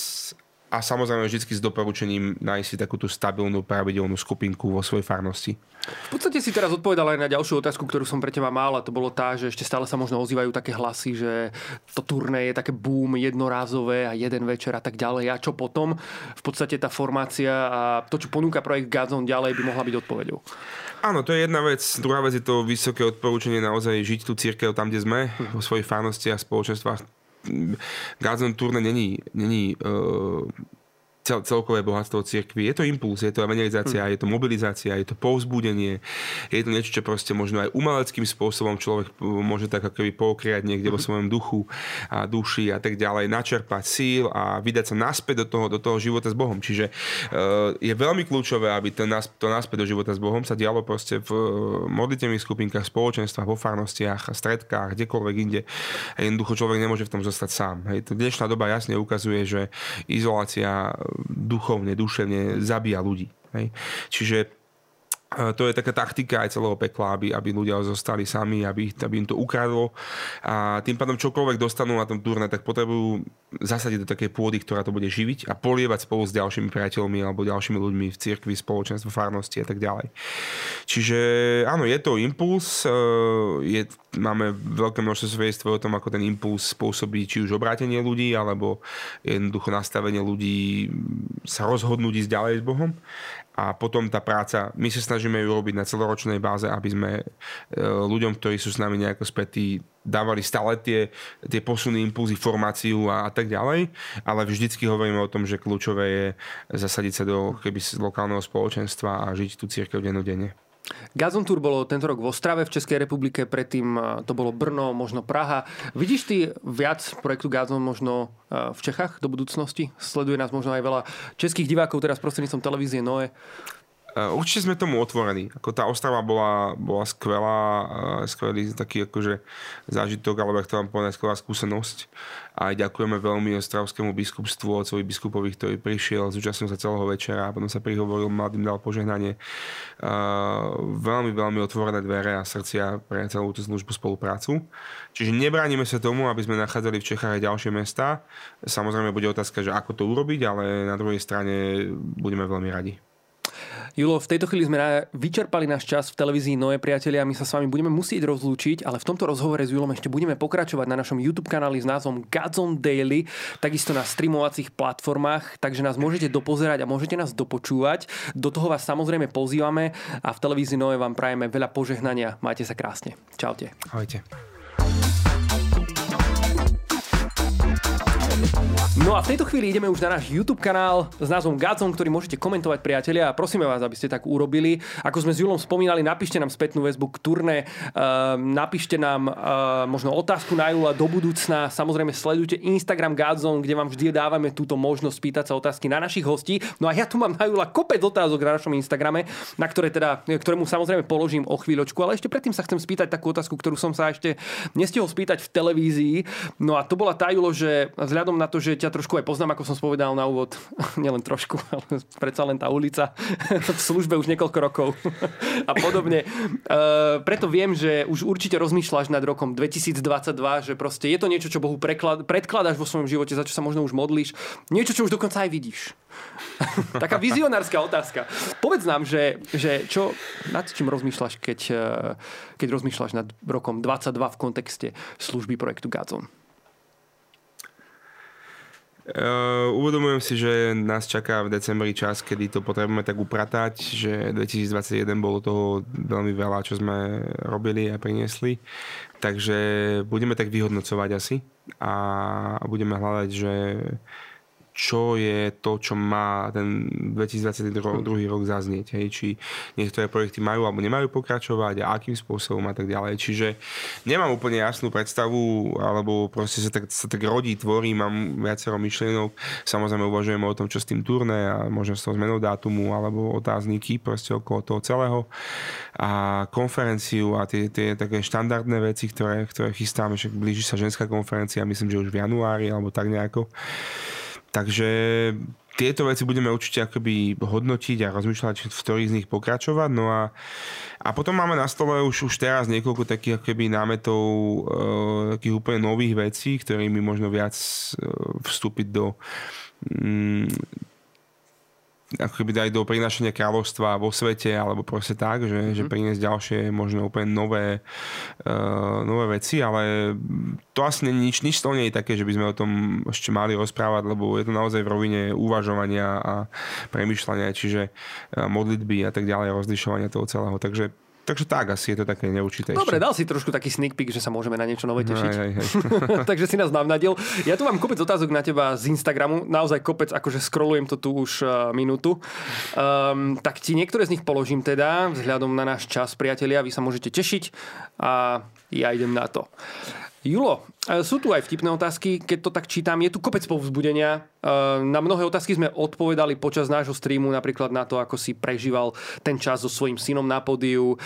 a samozrejme vždy s doporučením nájsť si takúto stabilnú pravidelnú skupinku vo svojej farnosti. V podstate si teraz odpovedal aj na ďalšiu otázku, ktorú som pre teba mal a to bolo tá, že ešte stále sa možno ozývajú také hlasy, že to turné je také boom, jednorázové a jeden večer a tak ďalej. A čo potom? V podstate tá formácia a to, čo ponúka projekt Gazon ďalej, by mohla byť odpovedou. Áno, to je jedna vec. Druhá vec je to vysoké odporúčanie naozaj žiť tú církev tam, kde sme, vo svojich farnostiach, spoločenstvách Gazon turné není, není uh, cel, celkové bohatstvo cirkvi. Je to impuls, je to evangelizácia, hmm. je to mobilizácia, je to povzbudenie, je to niečo, čo proste možno aj umeleckým spôsobom človek môže tak ako keby pokriať niekde hmm. vo svojom duchu a duši a tak ďalej, načerpať síl a vydať sa naspäť do toho, do toho života s Bohom. Čiže uh, je veľmi kľúčové, aby to, to naspäť do života s Bohom sa dialo proste v modlitevných skupinkách, spoločenstvách, vo farnostiach, stredkách, kdekoľvek inde. Jednoducho človek nemôže v tom zostať sám. Hej. Dnešná doba jasne ukazuje, že izolácia duchovne, duševne zabíja ľudí. Hej. Čiže to je taká taktika aj celého pekla, aby, aby ľudia zostali sami, aby, aby im to ukradlo. A tým pádom čokoľvek dostanú na tom turné, tak potrebujú zasadiť do takej pôdy, ktorá to bude živiť a polievať spolu s ďalšími priateľmi alebo ďalšími ľuďmi v cirkvi, spoločenstve, farnosti a tak ďalej. Čiže áno, je to impuls, e, je, máme veľké množstvo svedectv o tom, ako ten impuls spôsobí či už obrátenie ľudí, alebo jednoducho nastavenie ľudí sa rozhodnúť ísť ďalej s Bohom a potom tá práca, my sa snažíme ju robiť na celoročnej báze, aby sme e, ľuďom, ktorí sú s nami nejako spätí, dávali stále tie, tie posuny, impulzy, formáciu a, a tak ďalej, ale vždycky hovoríme o tom, že kľúčové je zasadiť sa do keby lokálneho spoločenstva a žiť tú církev dennodenne. Gazon Tour bolo tento rok v Ostrave v Českej republike, predtým to bolo Brno, možno Praha. Vidíš ty viac projektu Gazon možno v Čechách do budúcnosti? Sleduje nás možno aj veľa českých divákov teraz prostredníctvom televízie Noe. Určite sme tomu otvorení. Ako tá Ostrava bola, bola skvelá, skvelý taký akože zážitok, alebo ak to vám povedať, skvelá skúsenosť. A ďakujeme veľmi ostravskému biskupstvu, otcovi biskupovi, ktorý prišiel, zúčastnil sa celého večera a potom sa prihovoril, mladým dal požehnanie. veľmi, veľmi otvorené dvere a srdcia pre celú tú službu spoluprácu. Čiže nebránime sa tomu, aby sme nachádzali v Čechách aj ďalšie mesta. Samozrejme bude otázka, že ako to urobiť, ale na druhej strane budeme veľmi radi. Julo, v tejto chvíli sme vyčerpali náš čas v televízii Noé priatelia. My sa s vami budeme musieť rozlúčiť, ale v tomto rozhovore s Julom ešte budeme pokračovať na našom YouTube kanáli s názvom Godzone Daily, takisto na streamovacích platformách, takže nás môžete dopozerať a môžete nás dopočúvať. Do toho vás samozrejme pozývame a v televízii Noé vám prajeme veľa požehnania. Majte sa krásne. Čaute. Ahojte. No a v tejto chvíli ideme už na náš YouTube kanál s názvom Gazon, ktorý môžete komentovať priatelia a prosíme vás, aby ste tak urobili. Ako sme s Julom spomínali, napíšte nám spätnú väzbu k turné, uh, napíšte nám uh, možno otázku na Jula do budúcna. Samozrejme sledujte Instagram Gazon, kde vám vždy dávame túto možnosť pýtať sa otázky na našich hostí. No a ja tu mám na Jula kopec otázok na našom Instagrame, na ktoré teda, ktorému samozrejme položím o chvíľočku, ale ešte predtým sa chcem spýtať takú otázku, ktorú som sa ešte nestihol spýtať v televízii. No a to bola tá Julo, že vzhľadom na to, že ťa trošku aj poznám, ako som spovedal na úvod, nielen trošku, ale predsa len tá ulica v službe už niekoľko rokov a podobne. Uh, preto viem, že už určite rozmýšľaš nad rokom 2022, že proste je to niečo, čo Bohu preklad, predkladáš vo svojom živote, za čo sa možno už modlíš, niečo, čo už dokonca aj vidíš. Taká vizionárska otázka. Povedz nám, že, že čo, nad čím rozmýšľaš, keď, eh, keď rozmýšľaš nad rokom 22 v kontexte služby projektu Gazon? Uh, uvedomujem si, že nás čaká v decembri čas, kedy to potrebujeme tak upratať, že 2021 bolo toho veľmi veľa, čo sme robili a priniesli. Takže budeme tak vyhodnocovať asi a budeme hľadať, že čo je to, čo má ten 2022 rok zaznieť. Hej? Či niektoré projekty majú alebo nemajú pokračovať a akým spôsobom a tak ďalej. Čiže nemám úplne jasnú predstavu, alebo proste sa tak, sa tak rodí, tvorí, mám viacero myšlienok. Samozrejme uvažujeme o tom, čo s tým turné a možno s tou zmenou dátumu alebo otázniky proste okolo toho celého. A konferenciu a tie, tie také štandardné veci, ktoré, ktoré chystáme, však blíži sa ženská konferencia, myslím, že už v januári alebo tak nejako. Takže tieto veci budeme určite akoby hodnotiť a rozmýšľať, v ktorých z nich pokračovať. No a, a potom máme na stole už, už teraz niekoľko takých akoby námetov, e, takých úplne nových vecí, ktorými možno viac e, vstúpiť do, mm, ako keby dať do prinašania kráľovstva vo svete, alebo proste tak, že, mm-hmm. že priniesť ďalšie možno úplne nové, uh, nové veci, ale to asi nie, nič, nič to nie je také, že by sme o tom ešte mali rozprávať, lebo je to naozaj v rovine uvažovania a premyšľania, čiže uh, modlitby a tak ďalej, rozlišovania toho celého. Takže Takže tak, asi je to také neurčité. Dobre, dal si trošku taký sneak peek, že sa môžeme na niečo nové tešiť. Hej, hej, hej. Takže si nás navnadil. Ja tu mám kopec otázok na teba z Instagramu. Naozaj kopec, akože scrollujem to tu už uh, minútu. Um, tak ti niektoré z nich položím teda, vzhľadom na náš čas, priatelia. Vy sa môžete tešiť a ja idem na to. Julo, e, sú tu aj vtipné otázky, keď to tak čítam. Je tu kopec povzbudenia. E, na mnohé otázky sme odpovedali počas nášho streamu, napríklad na to, ako si prežíval ten čas so svojím synom na pódiu. E,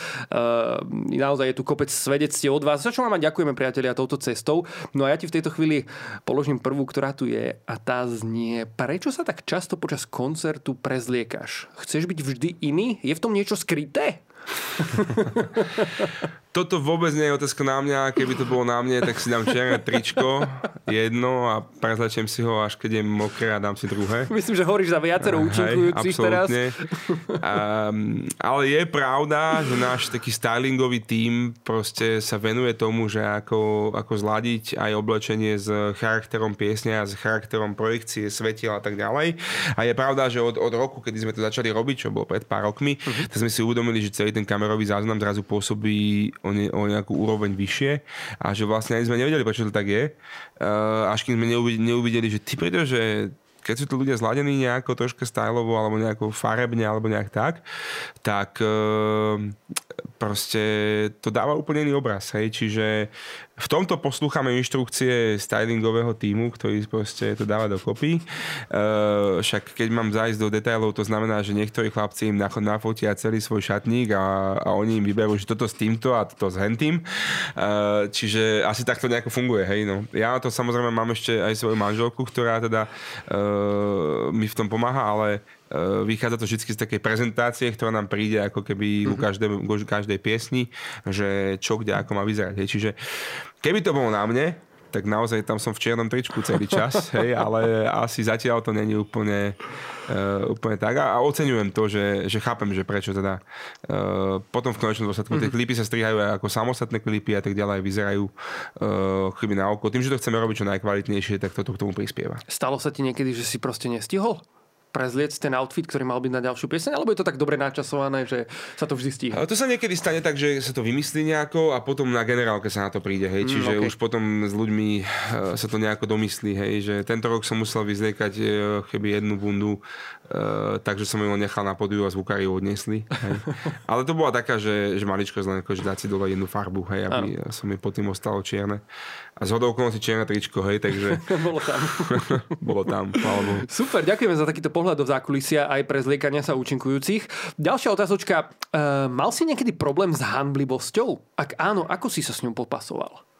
naozaj je tu kopec svedectiev od vás, za čo vám ďakujeme, priatelia, touto cestou. No a ja ti v tejto chvíli položím prvú, ktorá tu je a tá znie, prečo sa tak často počas koncertu prezliekaš? Chceš byť vždy iný? Je v tom niečo skryté? Toto vôbec nie je otázka na mňa. Keby to bolo na mne, tak si dám čierne tričko, jedno a prezlečiem si ho, až keď je mokré a dám si druhé. Myslím, že hovoríš za viacero účinkujúcich teraz. Um, ale je pravda, že náš taký stylingový tím proste sa venuje tomu, že ako, ako zladiť aj oblečenie s charakterom piesne a s charakterom projekcie, svetiel a tak ďalej. A je pravda, že od, od roku, kedy sme to začali robiť, čo bolo pred pár rokmi, uh-huh. tak sme si uvedomili, že celý ten kamerový záznam zrazu pôsobí o, ne, o nejakú úroveň vyššie a že vlastne ani sme nevedeli, prečo to tak je. Uh, až kým sme neuvideli, že ty pretože keď sú tu ľudia zladení nejako troška stylovo alebo nejako farebne alebo nejak tak, tak uh, proste to dáva úplne iný obraz. Hej? Čiže v tomto poslúchame inštrukcie stylingového týmu, ktorý proste to dáva dokopy. Uh, však keď mám zájsť do detailov, to znamená, že niektorí chlapci im nafotia celý svoj šatník a, a oni im vyberú, že toto s týmto a toto s hentým. Uh, čiže asi takto nejako funguje. Hej? No. Ja to samozrejme mám ešte aj svoju manželku, ktorá teda uh, mi v tom pomáha, ale vychádza to vždy z takej prezentácie, ktorá nám príde ako keby mm-hmm. u každej, každej piesni, že čo kde ako má vyzerať. Hej. Čiže keby to bolo na mne, tak naozaj tam som v čiernom tričku celý čas, hej, ale asi zatiaľ to není úplne, uh, úplne tak a, a oceňujem to, že, že chápem, že prečo teda uh, potom v konečnom dôsledku mm-hmm. tie mhm. klipy sa strihajú aj ako samostatné klipy a tak ďalej, vyzerajú uh, chyby na oko. Tým, že to chceme robiť čo najkvalitnejšie, tak toto k tomu prispieva. Stalo sa ti niekedy, že si proste nestihol? Prezliec ten outfit, ktorý mal byť na ďalšiu pieseň, alebo je to tak dobre načasované, že sa to vždy stíha? To sa niekedy stane tak, že sa to vymyslí nejako a potom na generálke sa na to príde, hej. Mm, Čiže okay. už potom s ľuďmi uh, sa to nejako domyslí, hej. Že tento rok som musel vyzliekať uh, keby jednu bundu, uh, takže som ju nechal na podiu a zvukári ju odnesli. Hej. Ale to bola taká, že, že maličko len že dať si dole jednu farbu, hej, aby ano. som mi pod tým ostalo čierne. A z hodou si čierne tričko, hej, takže... Bolo tam. Bolo tam, Super, ďakujeme za takýto pohľad do zákulisia aj pre zliekania sa účinkujúcich. Ďalšia otázočka. E, mal si niekedy problém s hanblivosťou? Ak áno, ako si sa s ňou popasoval?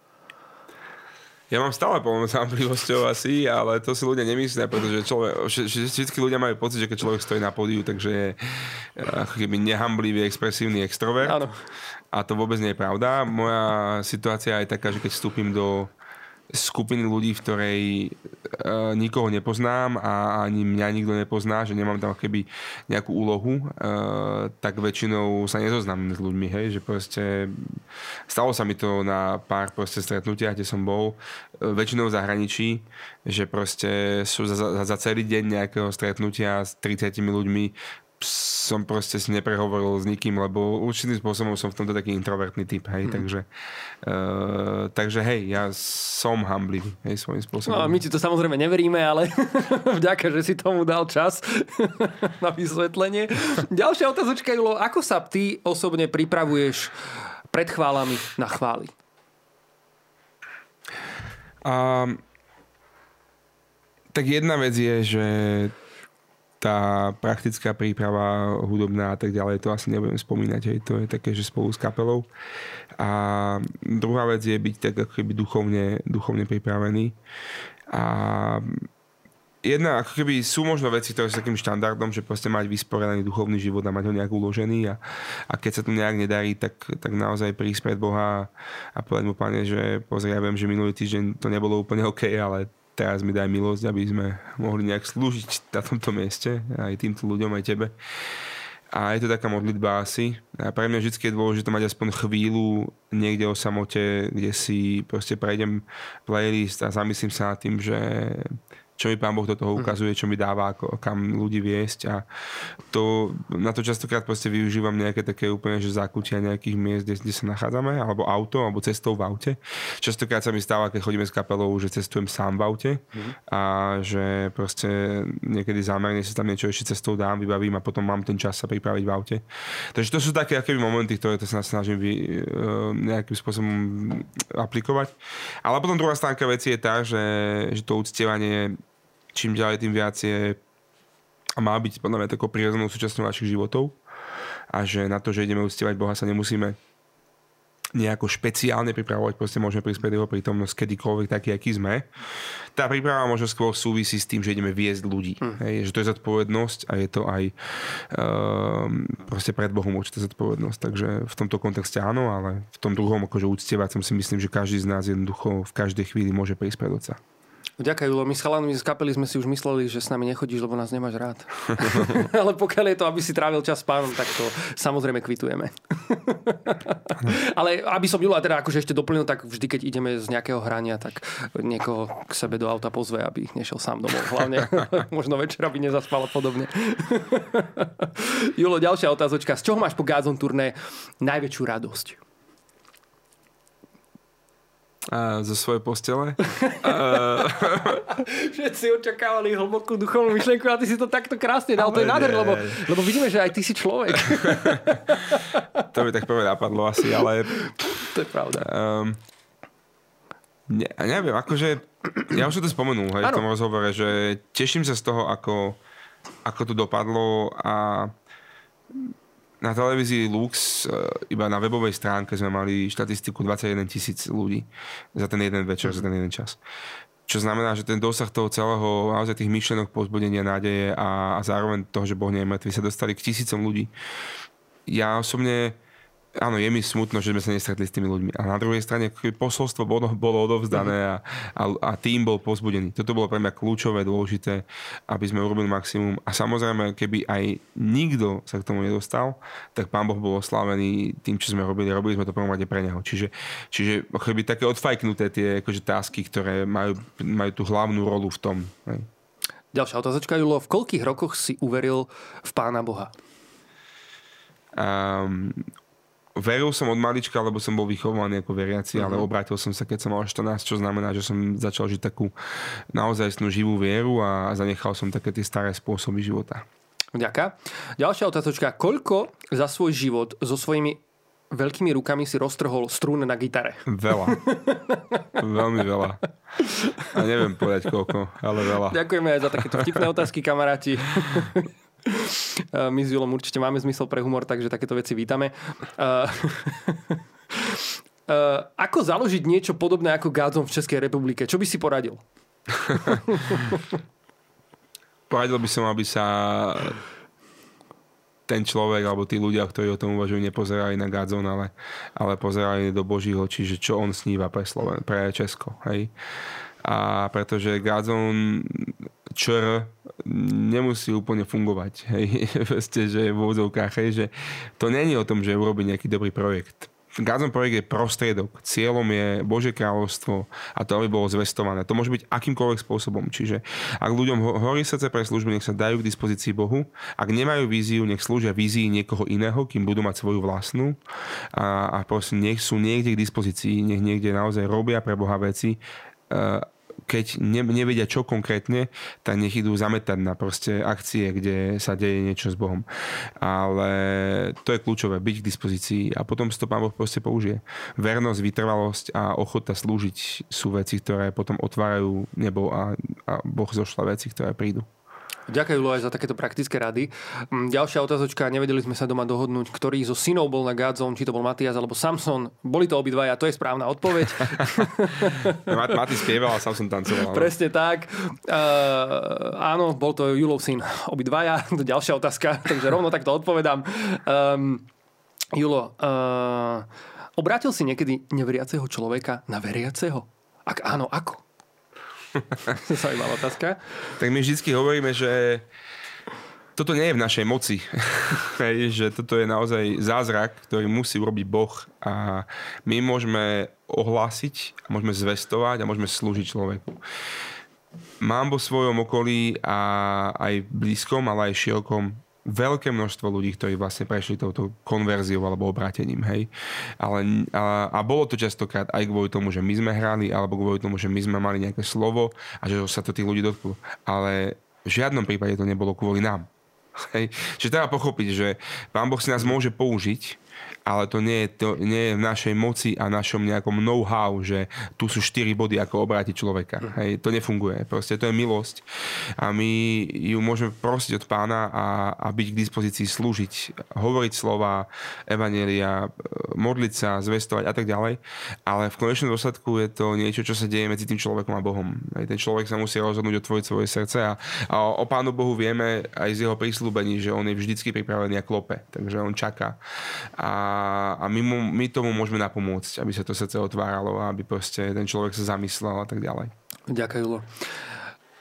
Ja mám stále problém s hamblivosťou asi, ale to si ľudia nemyslia, pretože človek, všetky ľudia majú pocit, že keď človek stojí na pódiu, takže je ako keby nehamblivý, expresívny extrovert. Áno. A to vôbec nie je pravda. Moja situácia je taká, že keď vstúpim do skupiny ľudí, v ktorej uh, nikoho nepoznám a ani mňa nikto nepozná, že nemám tam keby nejakú úlohu, uh, tak väčšinou sa nezoznám s ľuďmi, hej, že proste stalo sa mi to na pár proste stretnutiach, kde som bol, uh, väčšinou v zahraničí, že proste sú za, za, za celý deň nejakého stretnutia s 30 ľuďmi som proste si neprehovoril s nikým, lebo určitým spôsobom som v tomto taký introvertný typ, hej, mm. takže, uh, takže hej, ja som hamblivý, hej, svojím spôsobom. No, my ti to samozrejme neveríme, ale vďaka, že si tomu dal čas na vysvetlenie. Ďalšia otázočka, Julo, ako sa ty osobne pripravuješ pred chválami na chvály? Um, tak jedna vec je, že tá praktická príprava hudobná a tak ďalej, to asi nebudem spomínať, hej, to je také, že spolu s kapelou. A druhá vec je byť tak ako keby duchovne, duchovne pripravený. A jedna, ako keby sú možno veci, ktoré sú takým štandardom, že proste mať vysporiadaný duchovný život a mať ho nejak uložený a, a keď sa to nejak nedarí, tak, tak naozaj prísť pred Boha a povedať mu, pane, že pozri, ja viem, že minulý týždeň to nebolo úplne OK, ale teraz mi daj milosť, aby sme mohli nejak slúžiť na tomto mieste, aj týmto ľuďom, aj tebe. A je to taká modlitba asi. A pre mňa vždy je dôležité mať aspoň chvíľu niekde o samote, kde si proste prejdem playlist a zamyslím sa nad tým, že čo mi Pán Boh do toho mhm. ukazuje, čo mi dáva, ako, kam ľudí viesť a to, na to častokrát proste využívam nejaké také úplne, že zákutia nejakých miest, kde, kde sa nachádzame, alebo auto, alebo cestou v aute. Častokrát sa mi stáva, keď chodíme s kapelou, že cestujem sám v aute mm. a že proste niekedy zámerne si tam niečo ešte cestou dám, vybavím a potom mám ten čas sa pripraviť v aute. Takže to sú také aké momenty, ktoré to sa snažím vy, uh, nejakým spôsobom aplikovať. Ale potom druhá stránka veci je tá, že, že to uctievanie čím ďalej tým viac je a má byť podľa mňa takou prirodzenou súčasťou našich životov a že na to, že ideme uctievať Boha sa nemusíme nejako špeciálne pripravovať, proste môžeme prispieť jeho prítomnosť kedykoľvek taký, aký sme. Tá príprava možno skôr súvisí s tým, že ideme viesť ľudí. Hmm. Hej, že to je zodpovednosť a je to aj um, proste pred Bohom určitá zodpovednosť. Takže v tomto kontexte áno, ale v tom druhom akože úctievať som si myslím, že každý z nás jednoducho v každej chvíli môže prispieť Otca. Ďakujem, Julo. My s chalanmi z kapely sme si už mysleli, že s nami nechodíš, lebo nás nemáš rád. Ale pokiaľ je to, aby si trávil čas s pánom, tak to samozrejme kvitujeme. Ale aby som Jula teda akože ešte doplnil, tak vždy, keď ideme z nejakého hrania, tak niekoho k sebe do auta pozve, aby nešiel sám domov. Hlavne možno večer, aby nezaspal a podobne. Julo, ďalšia otázočka. Z čoho máš po Gazon turné najväčšiu radosť? A, zo svojej postele. Všetci očakávali hlbokú duchovnú myšlienku a ty si to takto krásne dal. Ale to je nádherné, lebo, lebo vidíme, že aj ty si človek. to by tak prvé napadlo asi, ale... To je pravda. Um, ne, neviem, akože... Ja už som to spomenul hej, v tom rozhovore, že teším sa z toho, ako, ako to dopadlo a na televízii Lux e, iba na webovej stránke sme mali štatistiku 21 tisíc ľudí za ten jeden večer, mm. za ten jeden čas. Čo znamená, že ten dosah toho celého, naozaj tých myšlenok, pozbudenia, nádeje a, a zároveň toho, že Boh nie je mŕtvy, sa dostali k tisícom ľudí. Ja osobne áno, je mi smutno, že sme sa nestretli s tými ľuďmi. A na druhej strane posolstvo bolo, bolo odovzdané a, a, a tým bol pozbudený. Toto bolo pre mňa kľúčové, dôležité, aby sme urobili maximum. A samozrejme, keby aj nikto sa k tomu nedostal, tak pán Boh bol oslavený tým, čo sme robili. Robili sme to prvom rade pre neho. Čiže, čiže keby také odfajknuté tie akože, tásky, ktoré majú, majú tú hlavnú rolu v tom. Hej. Ďalšia otázočka, Julo. V koľkých rokoch si uveril v Pána Boha? Um, veril som od malička, lebo som bol vychovaný ako veriaci, uh-huh. ale mhm. obrátil som sa, keď som mal 14, čo znamená, že som začal žiť takú naozaj živú vieru a zanechal som také tie staré spôsoby života. Ďaká. Ďalšia otázočka. Koľko za svoj život so svojimi veľkými rukami si roztrhol strún na gitare? Veľa. Veľmi veľa. A neviem povedať koľko, ale veľa. Ďakujeme aj za takéto vtipné otázky, kamaráti. My s Julom určite máme zmysel pre humor, takže takéto veci vítame. Ako založiť niečo podobné ako Gádzom v Českej republike? Čo by si poradil? Poradil by som, aby sa ten človek alebo tí ľudia, ktorí o tom uvažujú, nepozerali na Gadzon, ale, ale pozerali do Božího, čiže čo on sníva pre, Sloven- pre Česko. Hej? A pretože Gadzon čr nemusí úplne fungovať. Hej, Proste, že v úvodzovkách, hej, že to není o tom, že urobiť nejaký dobrý projekt. Gazon projekt je prostriedok. Cieľom je Bože kráľovstvo a to, aby bolo zvestované. To môže byť akýmkoľvek spôsobom. Čiže ak ľuďom horí srdce pre služby, nech sa dajú k dispozícii Bohu. Ak nemajú víziu, nech slúžia vízii niekoho iného, kým budú mať svoju vlastnú. A, a proste nech sú niekde k dispozícii, nech niekde naozaj robia pre Boha veci keď ne, nevedia čo konkrétne, tak nech idú zametať na proste akcie, kde sa deje niečo s Bohom. Ale to je kľúčové, byť k dispozícii a potom si to Pán Boh proste použije. Vernosť, vytrvalosť a ochota slúžiť sú veci, ktoré potom otvárajú nebo a, a Boh zošla veci, ktoré prídu. Ďakujem, Julo, aj za takéto praktické rady. Mm, ďalšia otázočka, nevedeli sme sa doma dohodnúť, ktorý zo synov bol na Gádzom, či to bol Matias alebo Samson. Boli to obidvaja, to je správna odpoveď. Mat, Mati spieval a Samson tancoval. Presne tak. Uh, áno, bol to Julov syn obidvaja. To ďalšia otázka, takže rovno takto odpovedám. Um, Julo, uh, obrátil si niekedy neveriaceho človeka na veriaceho? Ak áno, ako? Zaujímavá otázka. Tak my vždy hovoríme, že toto nie je v našej moci. Hej, že toto je naozaj zázrak, ktorý musí urobiť Boh a my môžeme ohlásiť, môžeme zvestovať a môžeme slúžiť človeku. Mám vo svojom okolí a aj blízkom, ale aj širokom veľké množstvo ľudí, ktorí vlastne prešli touto konverziou alebo obrátením, hej. Ale, a, a bolo to častokrát aj kvôli tomu, že my sme hrali, alebo kvôli tomu, že my sme mali nejaké slovo a že sa to tých ľudí dotklo. Ale v žiadnom prípade to nebolo kvôli nám. Hej. Čiže treba pochopiť, že Pán Boh si nás môže použiť ale to nie je, to nie je v našej moci a našom nejakom know-how, že tu sú 4 body, ako obrátiť človeka. Mhm. Hej, to nefunguje. Proste to je milosť a my ju môžeme prosiť od pána a, a byť k dispozícii slúžiť, hovoriť slova, evanelia, modliť sa, zvestovať a tak ďalej. Ale v konečnom dôsledku je to niečo, čo sa deje medzi tým človekom a Bohom. Hej, ten človek sa musí rozhodnúť otvoriť svoje srdce a, a o pánu Bohu vieme aj z jeho prísľubení, že on je vždycky pripravený a klope. Takže on čaká. A a my, mu, my tomu môžeme napomôcť, aby sa to srdce otváralo a aby proste ten človek sa zamyslel a tak ďalej. Ďakujem, Julo.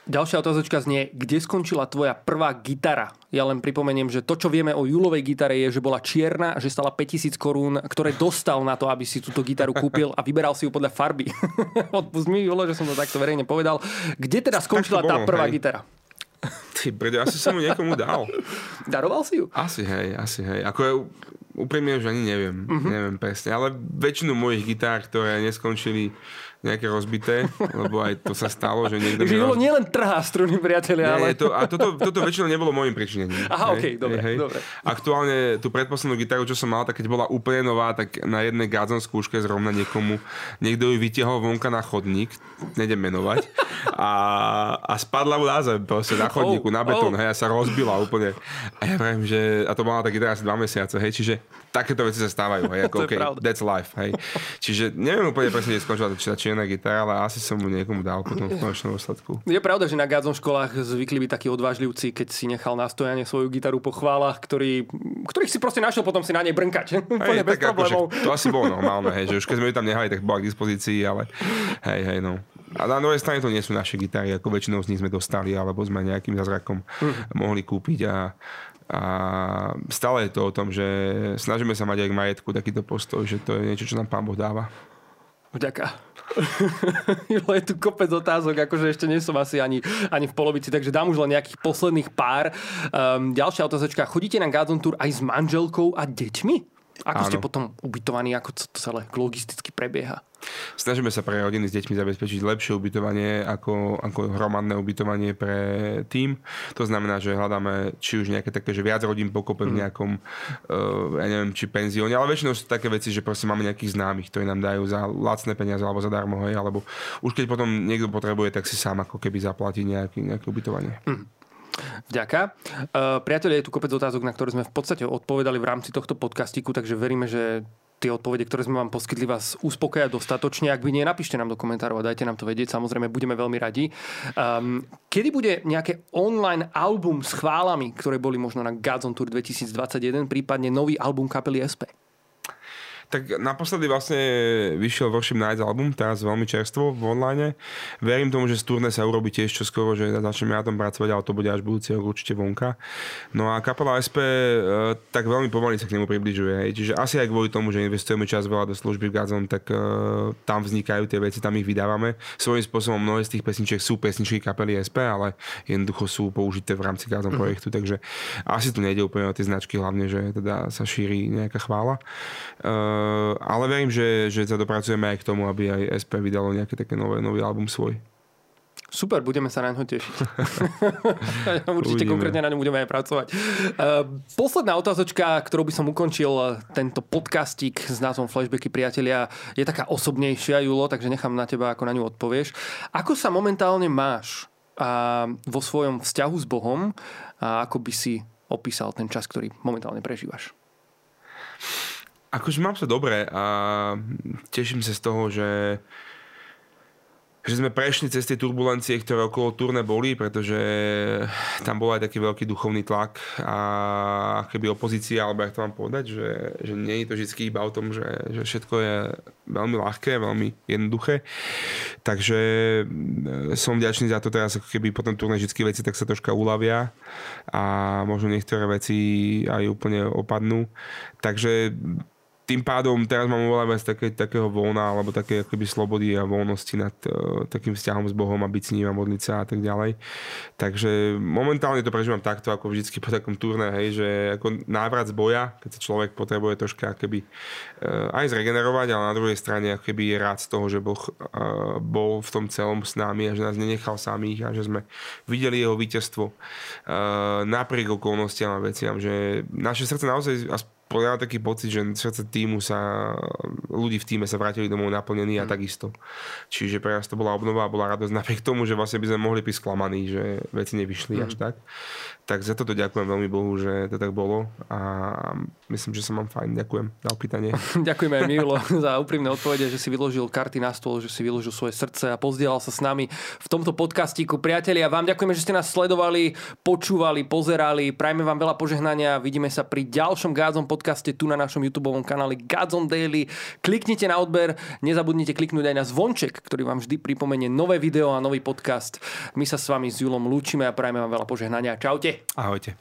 Ďalšia otázočka znie, kde skončila tvoja prvá gitara? Ja len pripomeniem, že to, čo vieme o Julovej gitare je, že bola čierna že stala 5000 korún, ktoré dostal na to, aby si túto gitaru kúpil a vyberal si ju podľa farby. Odpust mi, Julo, že som to takto verejne povedal. Kde teda skončila tá prvá hej. gitara? Ty brde, asi som ju niekomu dal. Daroval si ju? Asi hej, asi hej. Ako je, úprimne už ani neviem, uh-huh. neviem presne, ale väčšinu mojich gitár, ktoré neskončili nejaké rozbité, lebo aj to sa stalo, že niekto... Takže roz... nielen trhá struny, priatelia, ale... To, a toto, toto väčšinou nebolo môjim príčinením. Aha, okej, okay, dobre, hej. dobre. Aktuálne tú predposlednú gitaru, čo som mal, tak keď bola úplne nová, tak na jednej gádzon skúške zrovna niekomu, niekto ju vytiahol vonka na chodník, nejdem menovať, a, a spadla mu na zem, proste na chodníku, oh, na betón, oh. hej, a sa rozbila úplne. A ja viem, že, a to bola tá gitara asi dva mesiace, hej, čiže takéto veci sa stávajú, hej, ako, okay, that's life, hej. Čiže neviem úplne presne, kde skončila tá čierna gitara, ale asi som mu niekomu dal potom v konečnom dôsledku. Je pravda, že na gádzom školách zvykli byť takí odvážlivci, keď si nechal na stojane svoju gitaru po chválach, ktorý, ktorých si proste našiel potom si na nej brnkať. Hej, bez tak problémov. Akože, to asi bolo normálne, hej, že už keď sme ju tam nehali, tak bola k dispozícii, ale hej, hej, no. A na druhej strane to nie sú naše gitary, ako väčšinou z nich sme dostali, alebo sme nejakým zázrakom mm. mohli kúpiť a a stále je to o tom, že snažíme sa mať aj k majetku takýto postoj, že to je niečo, čo nám Pán Boh dáva. Vďaka. je tu kopec otázok, akože ešte nie som asi ani, ani v polovici, takže dám už len nejakých posledných pár. Um, ďalšia otázočka. Chodíte na Gazon Tour aj s manželkou a deťmi? Ako Áno. ste potom ubytovaní, ako to celé logisticky prebieha? Snažíme sa pre rodiny s deťmi zabezpečiť lepšie ubytovanie ako, ako hromadné ubytovanie pre tým. To znamená, že hľadáme či už nejaké také, že viac rodín pokope v mm. nejakom, uh, ja neviem, či penzióne, ale väčšinou sú také veci, že proste máme nejakých známych, ktorí nám dajú za lacné peniaze alebo zadarmo, hej, alebo už keď potom niekto potrebuje, tak si sám ako keby zaplatí nejaké, nejaké ubytovanie. Mm. Vďaka. Uh, priatelia, je tu kopec otázok, na ktoré sme v podstate odpovedali v rámci tohto podcastiku, takže veríme, že tie odpovede, ktoré sme vám poskytli, vás uspokoja dostatočne. Ak by nie, napíšte nám do komentárov a dajte nám to vedieť. Samozrejme, budeme veľmi radi. Um, kedy bude nejaké online album s chválami, ktoré boli možno na Godzone Tour 2021, prípadne nový album kapely SP? Tak naposledy vlastne vyšiel Worship Nights album, teraz veľmi čerstvo v online. Verím tomu, že z turné sa urobí tiež čo skoro, že začneme na tom pracovať, ale to bude až budúci rok určite vonka. No a kapela SP e, tak veľmi pomaly sa k nemu približuje. Hej. Čiže asi aj kvôli tomu, že investujeme čas veľa do služby v Gazon, tak uh, tam vznikajú tie veci, tam ich vydávame. Svojím spôsobom mnohé z tých pesničiek sú pesničky kapely SP, ale jednoducho sú použité v rámci Gazon mhm. projektu, takže asi tu nejde úplne o tie značky, hlavne, že teda sa šíri nejaká chvála. Eh, ale verím, že, že sa dopracujeme aj k tomu, aby aj SP vydalo nejaký taký nový, nový album svoj. Super, budeme sa na ňo tešiť. Určite Uvidíme. konkrétne na ňom budeme aj pracovať. Uh, posledná otázočka, ktorou by som ukončil tento podcastík s názvom Flashbacky priatelia, je taká osobnejšia, Julo, takže nechám na teba, ako na ňu odpovieš. Ako sa momentálne máš a vo svojom vzťahu s Bohom a ako by si opísal ten čas, ktorý momentálne prežívaš? Akože mám sa dobre a teším sa z toho, že že sme prešli cez tie turbulencie, ktoré okolo turné boli, pretože tam bol aj taký veľký duchovný tlak a keby opozícia, alebo jak to mám povedať, že, že nie je to vždy iba o tom, že, že všetko je veľmi ľahké, veľmi jednoduché. Takže e, som vďačný za to teraz, ako keby potom turné vždy veci tak sa troška uľavia a možno niektoré veci aj úplne opadnú. Takže tým pádom teraz mám oveľa viac také, takého voľna alebo také akoby slobody a voľnosti nad uh, takým vzťahom s Bohom a byť s ním a modliť sa a tak ďalej. Takže momentálne to prežívam takto ako vždycky po takom turné, hej, že ako návrat z boja, keď sa človek potrebuje troška akoby, uh, aj zregenerovať, ale na druhej strane akoby je rád z toho, že Boh uh, bol v tom celom s nami a že nás nenechal samých a že sme videli jeho víťazstvo uh, napriek okolnostiam a veciam, že naše srdce naozaj ja taký pocit, že srdce týmu sa, ľudí v týme sa vrátili domov naplnení a mm. takisto. Čiže pre nás to bola obnova a bola radosť napriek tomu, že vlastne by sme mohli byť sklamaní, že veci nevyšli mm. až tak. Tak za toto ďakujem veľmi Bohu, že to tak bolo a myslím, že sa mám fajn. Ďakujem za opýtanie. Ďakujeme aj Milo za úprimné odpovede, že si vyložil karty na stôl, že si vyložil svoje srdce a pozdielal sa s nami v tomto podcastíku. Priatelia, vám ďakujeme, že ste nás sledovali, počúvali, pozerali. Prajme vám veľa požehnania. Vidíme sa pri ďalšom Gádzom podcaste tu na našom YouTube kanáli Godzone Daily. Kliknite na odber, nezabudnite kliknúť aj na zvonček, ktorý vám vždy pripomenie nové video a nový podcast. My sa s vami s Julom lúčime a prajeme vám veľa požehnania. Čaute. Ahojte.